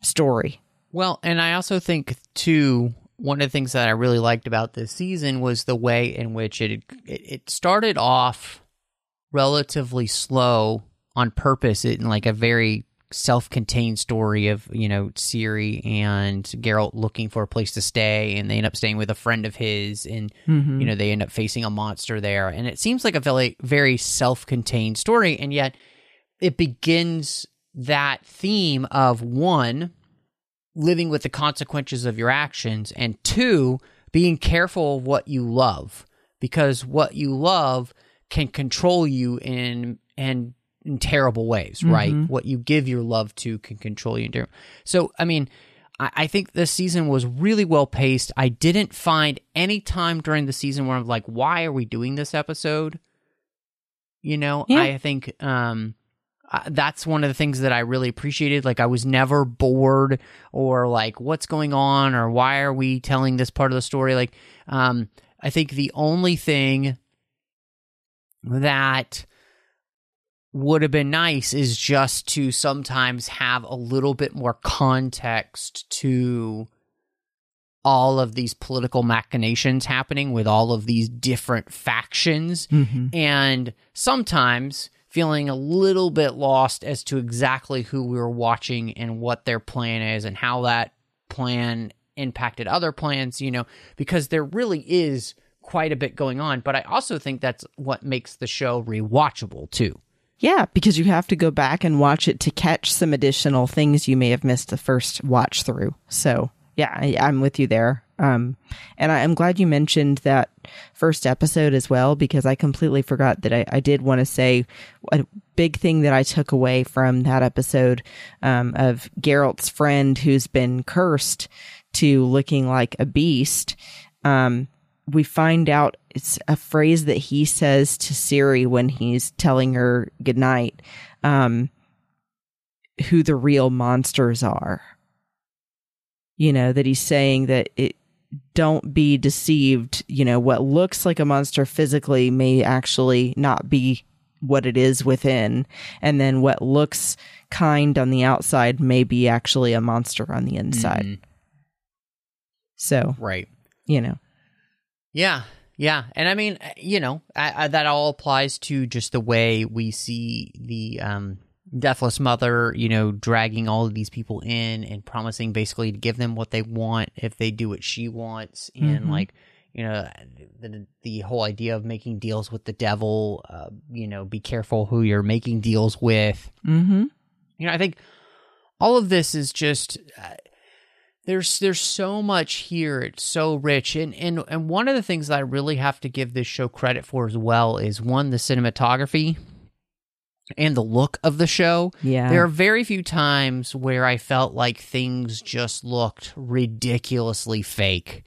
story. Well, and I also think too one of the things that I really liked about this season was the way in which it, it started off relatively slow on purpose in like a very self-contained story of you know Ciri and Geralt looking for a place to stay and they end up staying with a friend of his and Mm-hmm. you know they end up facing a monster there and it seems like a very very self-contained story and yet it begins that theme of one living with the consequences of your actions and two being careful of what you love because what you love can control you in and in terrible ways right Mhm. what you give your love to can control you so i mean I I think this season was really well paced. I didn't find any time during the season where I'm like, why are we doing this episode? You know, Yeah. I think um, uh, that's one of the things that I really appreciated. Like, I was never bored or like, what's going on or why are we telling this part of the story? Like, um, I think the only thing that would have been nice is just to sometimes have a little bit more context to all of these political machinations happening with all of these different factions Mm-hmm. and sometimes feeling a little bit lost as to exactly who we were watching and what their plan is and how that plan impacted other plans, you know, because there really is quite a bit going on. But I also think that's what makes the show rewatchable too. Yeah, because you have to go back and watch it to catch some additional things you may have missed the first watch through. So, yeah, I, I'm with you there. Um, and I, I'm glad you mentioned that first episode as well, because I completely forgot that I, I did want to say a big thing that I took away from that episode um, of Geralt's friend who's been cursed to looking like a beast. Um, we find out it's a phrase that he says to Ciri when he's telling her goodnight, um, who the real monsters are. You know, that he's saying that it don't be deceived, you know, what looks like a monster physically may actually not be what it is within. And then what looks kind on the outside may be actually a monster on the inside. Mhm. So, Right. you know. Yeah, yeah, and I mean, you know, I, I, that all applies to just the way we see the um, deathless mother, you know, dragging all of these people in and promising basically to give them what they want if they do what she wants, and Mhm. like, you know, the the whole idea of making deals with the devil. Uh, you know, be careful who you're making deals with. Mm-hmm. You know, I think all of this is just uh, there's there's so much here. It's so rich, and and and one of the things that I really have to give this show credit for as well is one the cinematography and the look of the show. Yeah. There are very few times where I felt like things just looked ridiculously fake.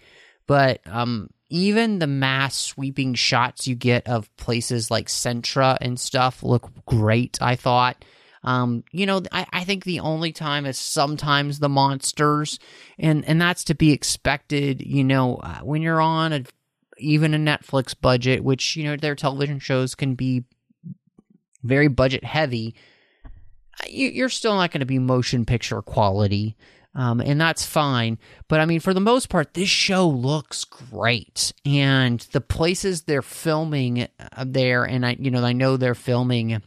But um even the mass sweeping shots you get of places like Cintra and stuff look great, I thought. Um, you know, I, I think the only time is sometimes the monsters, and and that's to be expected. You know, uh, when you're on a even a Netflix budget, which you know their television shows can be very budget heavy, uh, you, you're still not going to be motion picture quality. Um, and that's fine. But I mean, for the most part, this show looks great, and the places they're filming uh, there, and I, you know, I know they're filming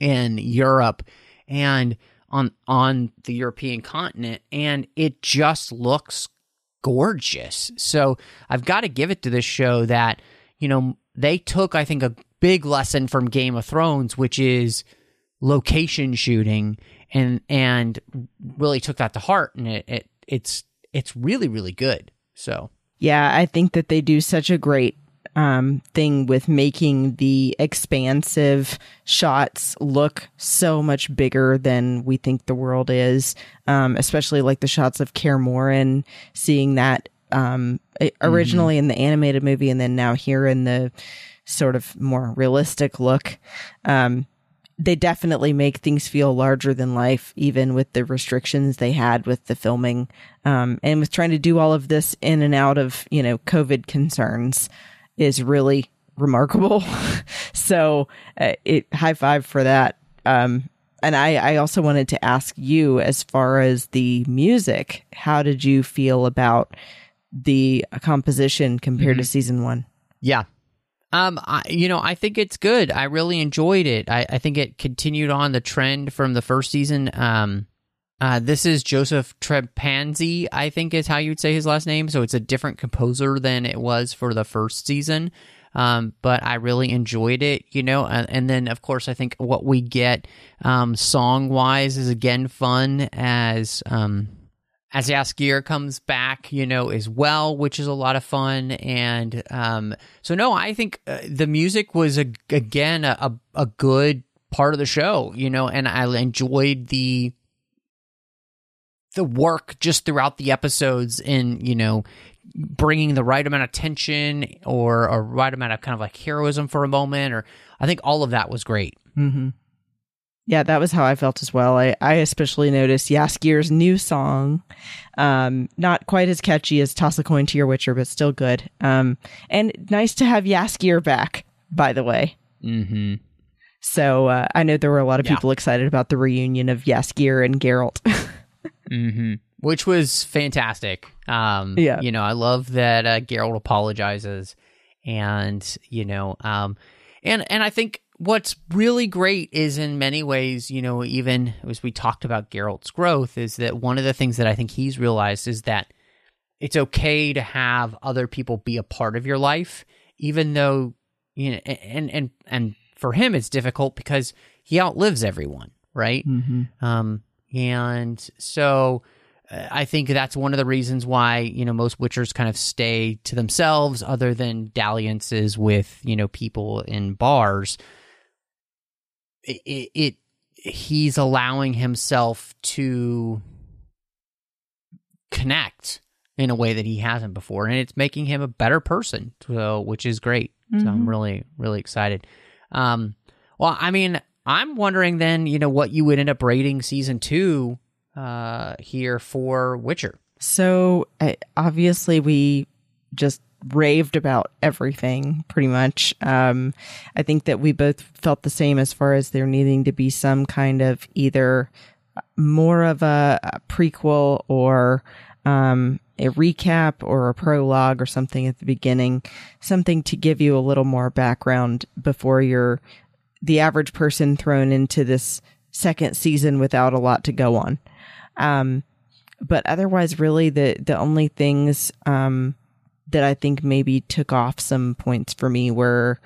in Europe and on on the European continent, and it just looks gorgeous. So I've got to give it to this show that you know they took, I think, a big lesson from Game of Thrones, which is location shooting and and really took that to heart and it, it it's it's really really good so Yeah, I think that they do such a great um, thing with making the expansive shots look so much bigger than we think the world is. Um, especially like the shots of Kaer Morhen, seeing that um, it- originally in the animated movie and then now here in the sort of more realistic look. Um, they definitely make things feel larger than life, even with the restrictions they had with the filming, um, and with trying to do all of this in and out of you know COVID concerns is really remarkable. so, uh, it high five for that. Um, and I, I also wanted to ask you, as far as the music, how did you feel about the composition compared to season one? yeah um I, you know i think it's good i really enjoyed it I, I think it continued on the trend from the first season um uh, this is Joseph Trapanese, I think is how you'd say his last name. So it's a different composer than it was for the first season. Um, but I really enjoyed it, you know. And, then, of course, I think what we get um, song wise is again fun as um, as Jaskier comes back, you know, as well, which is a lot of fun. And um, so, no, I think uh, the music was a, again a a good part of the show, you know, and I enjoyed the the work just throughout the episodes in you know bringing the right amount of tension or a right amount of kind of like heroism for a moment or i think all of that was great Mm-hmm. Yeah, that was how I felt as well. I, I especially noticed Jaskier's new song, um, not quite as catchy as Toss a Coin to Your Witcher, but still good. Um, and nice to have Jaskier back, by the way. mm-hmm So uh, I know there were a lot of Yeah. people excited about the reunion of Yaskir and Geralt. mm-hmm which was fantastic um Yeah. you know i love that uh Geralt apologizes and you know um and and i think what's really great is in many ways you know even as we talked about Geralt's growth is that one of the things that i think he's realized is that it's okay to have other people be a part of your life even though you know and and and for him it's difficult because he outlives everyone right mm-hmm. um, and so uh, I think that's one of the reasons why you know most witchers kind of stay to themselves, other than dalliances with you know people in bars. It, it, it he's allowing himself to connect in a way that he hasn't before, and it's making him a better person. So, which is great. So I'm Mhm. really really excited. Um, well, I mean, I'm wondering then, you know, what you would end up rating season two uh, here for Witcher. So obviously, we just raved about everything pretty much. Um, I think that we both felt the same as far as there needing to be some kind of either more of a, a prequel or um, a recap or a prologue or something at the beginning, something to give you a little more background before you're the average person thrown into this second season without a lot to go on. Um, but otherwise, really, the the only things um, that I think maybe took off some points for me were,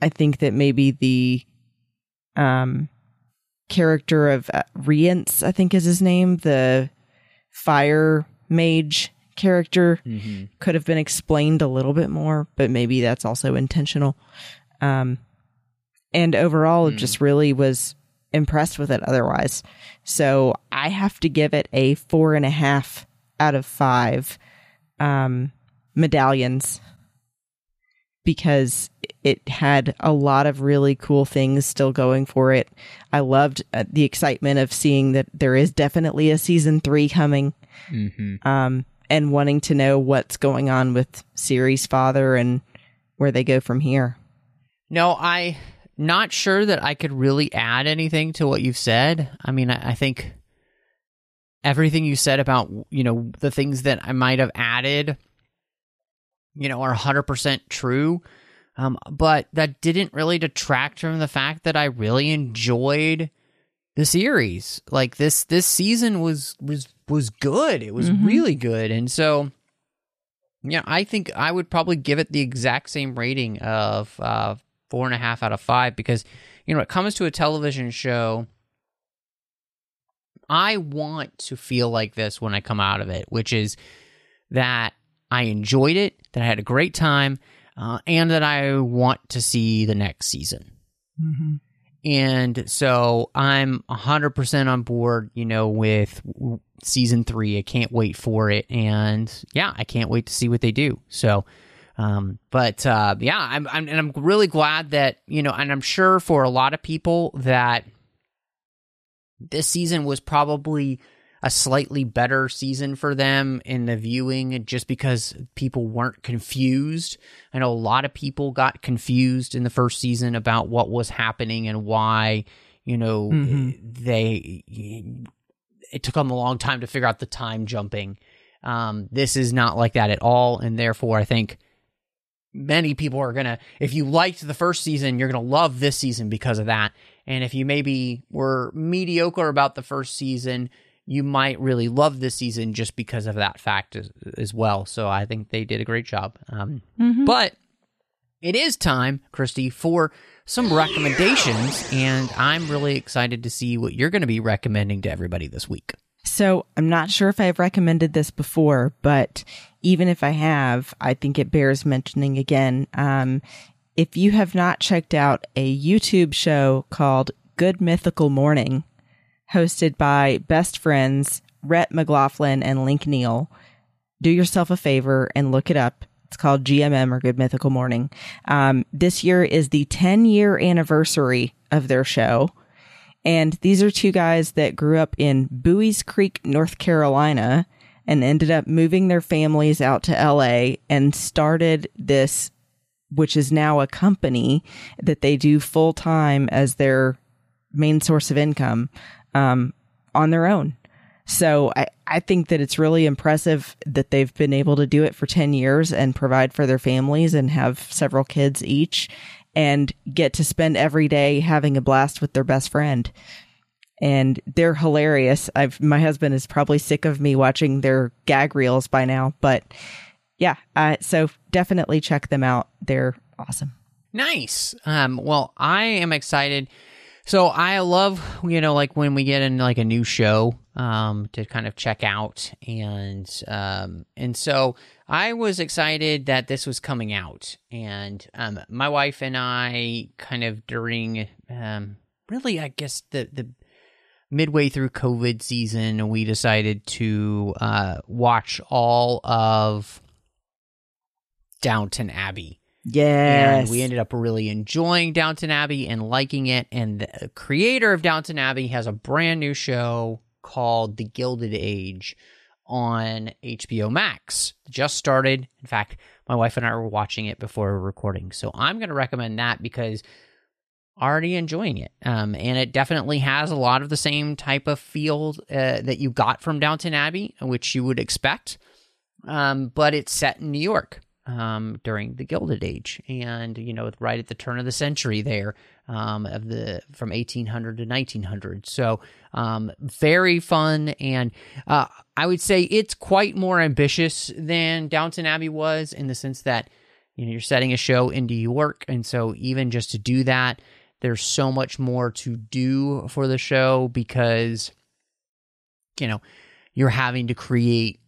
I think that maybe the um, character of uh, Rience, I think is his name, the fire mage character, Mm-hmm. could have been explained a little bit more, but maybe that's also intentional. Um, and overall, Hmm. just really was impressed with it otherwise. So I have to give it a four and a half out of five um, medallions because it had a lot of really cool things still going for it. I loved uh, the excitement of seeing that there is definitely a season three coming Mm-hmm. um, and wanting to know what's going on with Ciri's father and where they go from here. No, I not sure that I could really add anything to what you've said. I mean, I, I think everything you said about you know the things that I might have added, you know, are hundred percent true. Um, but that didn't really detract from the fact that I really enjoyed the series. Like this, this season was was was good. It was Mhm. really good, and so yeah, I think I would probably give it the exact same rating of uh, four and a half out of five because you know it comes to a television show. I want to feel like this when I come out of it, which is that I enjoyed it, that I had a great time, uh, and that I want to see the next season. And so I'm 100% on board, you know, with season three. I can't wait for it. And yeah, I can't wait to see what they do. So, um, but uh, yeah, I'm, I'm, and I'm really glad that, you know, and I'm sure for a lot of people that this season was probably a slightly better season for them in the viewing just because people weren't confused. I know a lot of people got confused in the first season about what was happening and why, you know, Mhm. they it took them a long time to figure out the time jumping. Um, this is not like that at all, and therefore I think many people are gonna if you liked the first season you're gonna love this season because of that. And if you maybe were mediocre about the first season you might really love this season just because of that fact as, as well. So i think they did a great job. Um, but it is time christy for some recommendations and i'm really excited to see what you're going to be recommending to everybody this week So I'm not sure if I've recommended this before, but even if I have, I think it bears mentioning again. Um, if you have not checked out a YouTube show called Good Mythical Morning, hosted by best friends Rhett McLaughlin and Link Neal, do yourself a favor and look it up. It's called GMM or Good Mythical Morning. Um, this year is the 10 year anniversary of their show. And these are two guys that grew up in Buies Creek, North Carolina, and ended up moving their families out to LA and started this, which is now a company that they do full time as their main source of income um, on their own. So I, I think that it's really impressive that they've been able to do it for 10 years and provide for their families and have several kids each and get to spend every day having a blast with their best friend. And they're hilarious. I've my husband is probably sick of me watching their gag reels by now, but yeah, uh, so definitely check them out. They're awesome. Nice. Um, well, I am excited. So I love, you know, like when we get in like a new show, um, to kind of check out and, um, and so I was excited that this was coming out and, um, my wife and I kind of during, um, really, I guess the, the midway through COVID season, we decided to, uh, watch all of Downton Abbey. Yes. And we ended up really enjoying Downton Abbey and liking it. And the creator of Downton Abbey has a brand new show called The Gilded Age on HBO Max. Just started. In fact, my wife and I were watching it before recording. So I'm going to recommend that because already enjoying it. Um, and it definitely has a lot of the same type of feel uh, that you got from Downton Abbey, which you would expect. um, but it's set in New York um, during the Gilded Age, and you know, right at the turn of the century there, um, of the from 1800 to 1900. So, um, very fun, and uh, I would say it's quite more ambitious than Downton Abbey was in the sense that you know you're setting a show in New York, and so even just to do that, there's so much more to do for the show because you know you're having to create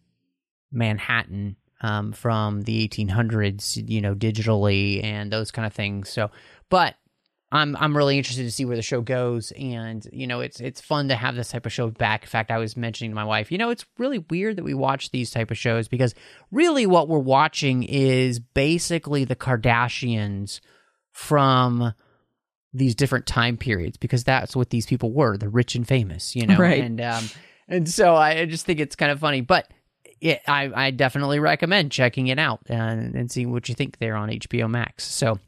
Manhattan um, from the 1800s, you know, digitally and those kind of things. So, but I'm I'm really interested to see where the show goes, and you know, it's it's fun to have this type of show back. In fact, I was mentioning to my wife, you know, it's really weird that we watch these type of shows because really what we're watching is basically the Kardashians from these different time periods because that's what these people were the rich and famous you know Right. and um and so i just think it's kind of funny but it, I, I definitely recommend checking it out and, and seeing what you think there on hbo max so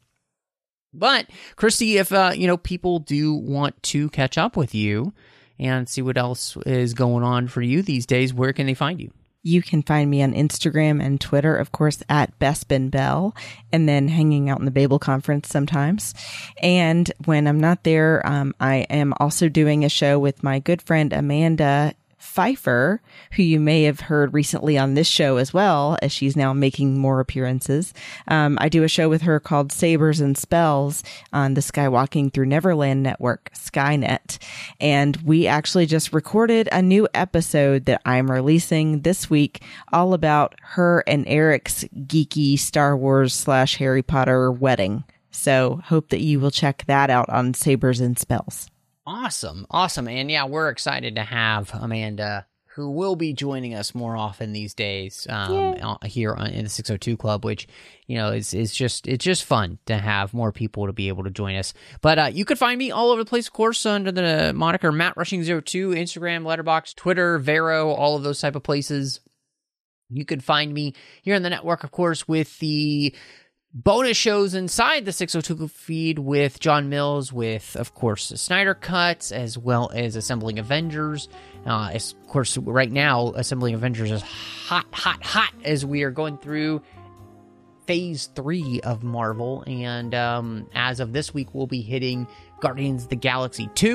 but christy if uh you know people do want to catch up with you and see what else is going on for you these days where can they find you You can find me on Instagram and Twitter, of course, at Bespin Bell, and then hanging out in the Babel conference sometimes. And when I'm not there, um, I am also doing a show with my good friend Amanda Pfeiffer, who you may have heard recently on this show as well, as she's now making more appearances. Um, I do a show with her called Sabers and Spells on the Skywalking Through Neverland network, Skynet. And we actually just recorded a new episode that I'm releasing this week, all about her and Eric's geeky Star Wars slash Harry Potter wedding. So hope that you will check that out on Sabers and Spells. Awesome. Awesome. And yeah, we're excited to have Amanda, who will be joining us more often these days um, uh, here on, in the 602 Club, which, you know, is, is just, it's just fun to have more people to be able to join us. But uh, you can find me all over the place, of course, under the moniker Matt Rushing02, Instagram, Letterboxd, Twitter, Vero, all of those type of places. You could find me here on the network, of course, with the bonus shows inside the 602 feed with John Mills, with, of course, the Snyder Cuts, as well as Assembling Avengers. Uh, as- of course, right now, Assembling Avengers is hot, hot, hot as we are going through phase three of Marvel. And um, as of this week, we'll be hitting Guardians of the Galaxy 2.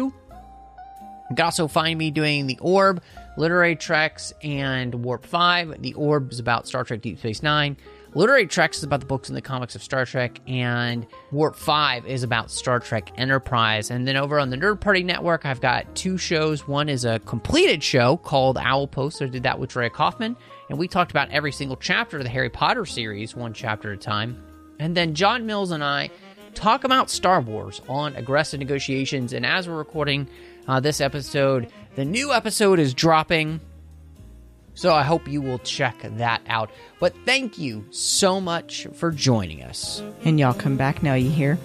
You can also find me doing The Orb, Literary Treks, and Warp 5. The Orb is about Star Trek Deep Space Nine. Literary Treks is about the books and the comics of Star Trek, and Warp 5 is about Star Trek Enterprise. And then over on the Nerd Party Network, I've got two shows. One is a completed show called Owl Post. I did that with Ray Kaufman, and we talked about every single chapter of the Harry Potter series, one chapter at a time. And then John Mills and I talk about Star Wars on Aggressive Negotiations. And as we're recording uh, this episode, the new episode is dropping. So I hope you will check that out. But thank you so much for joining us. And y'all come back now, you hear?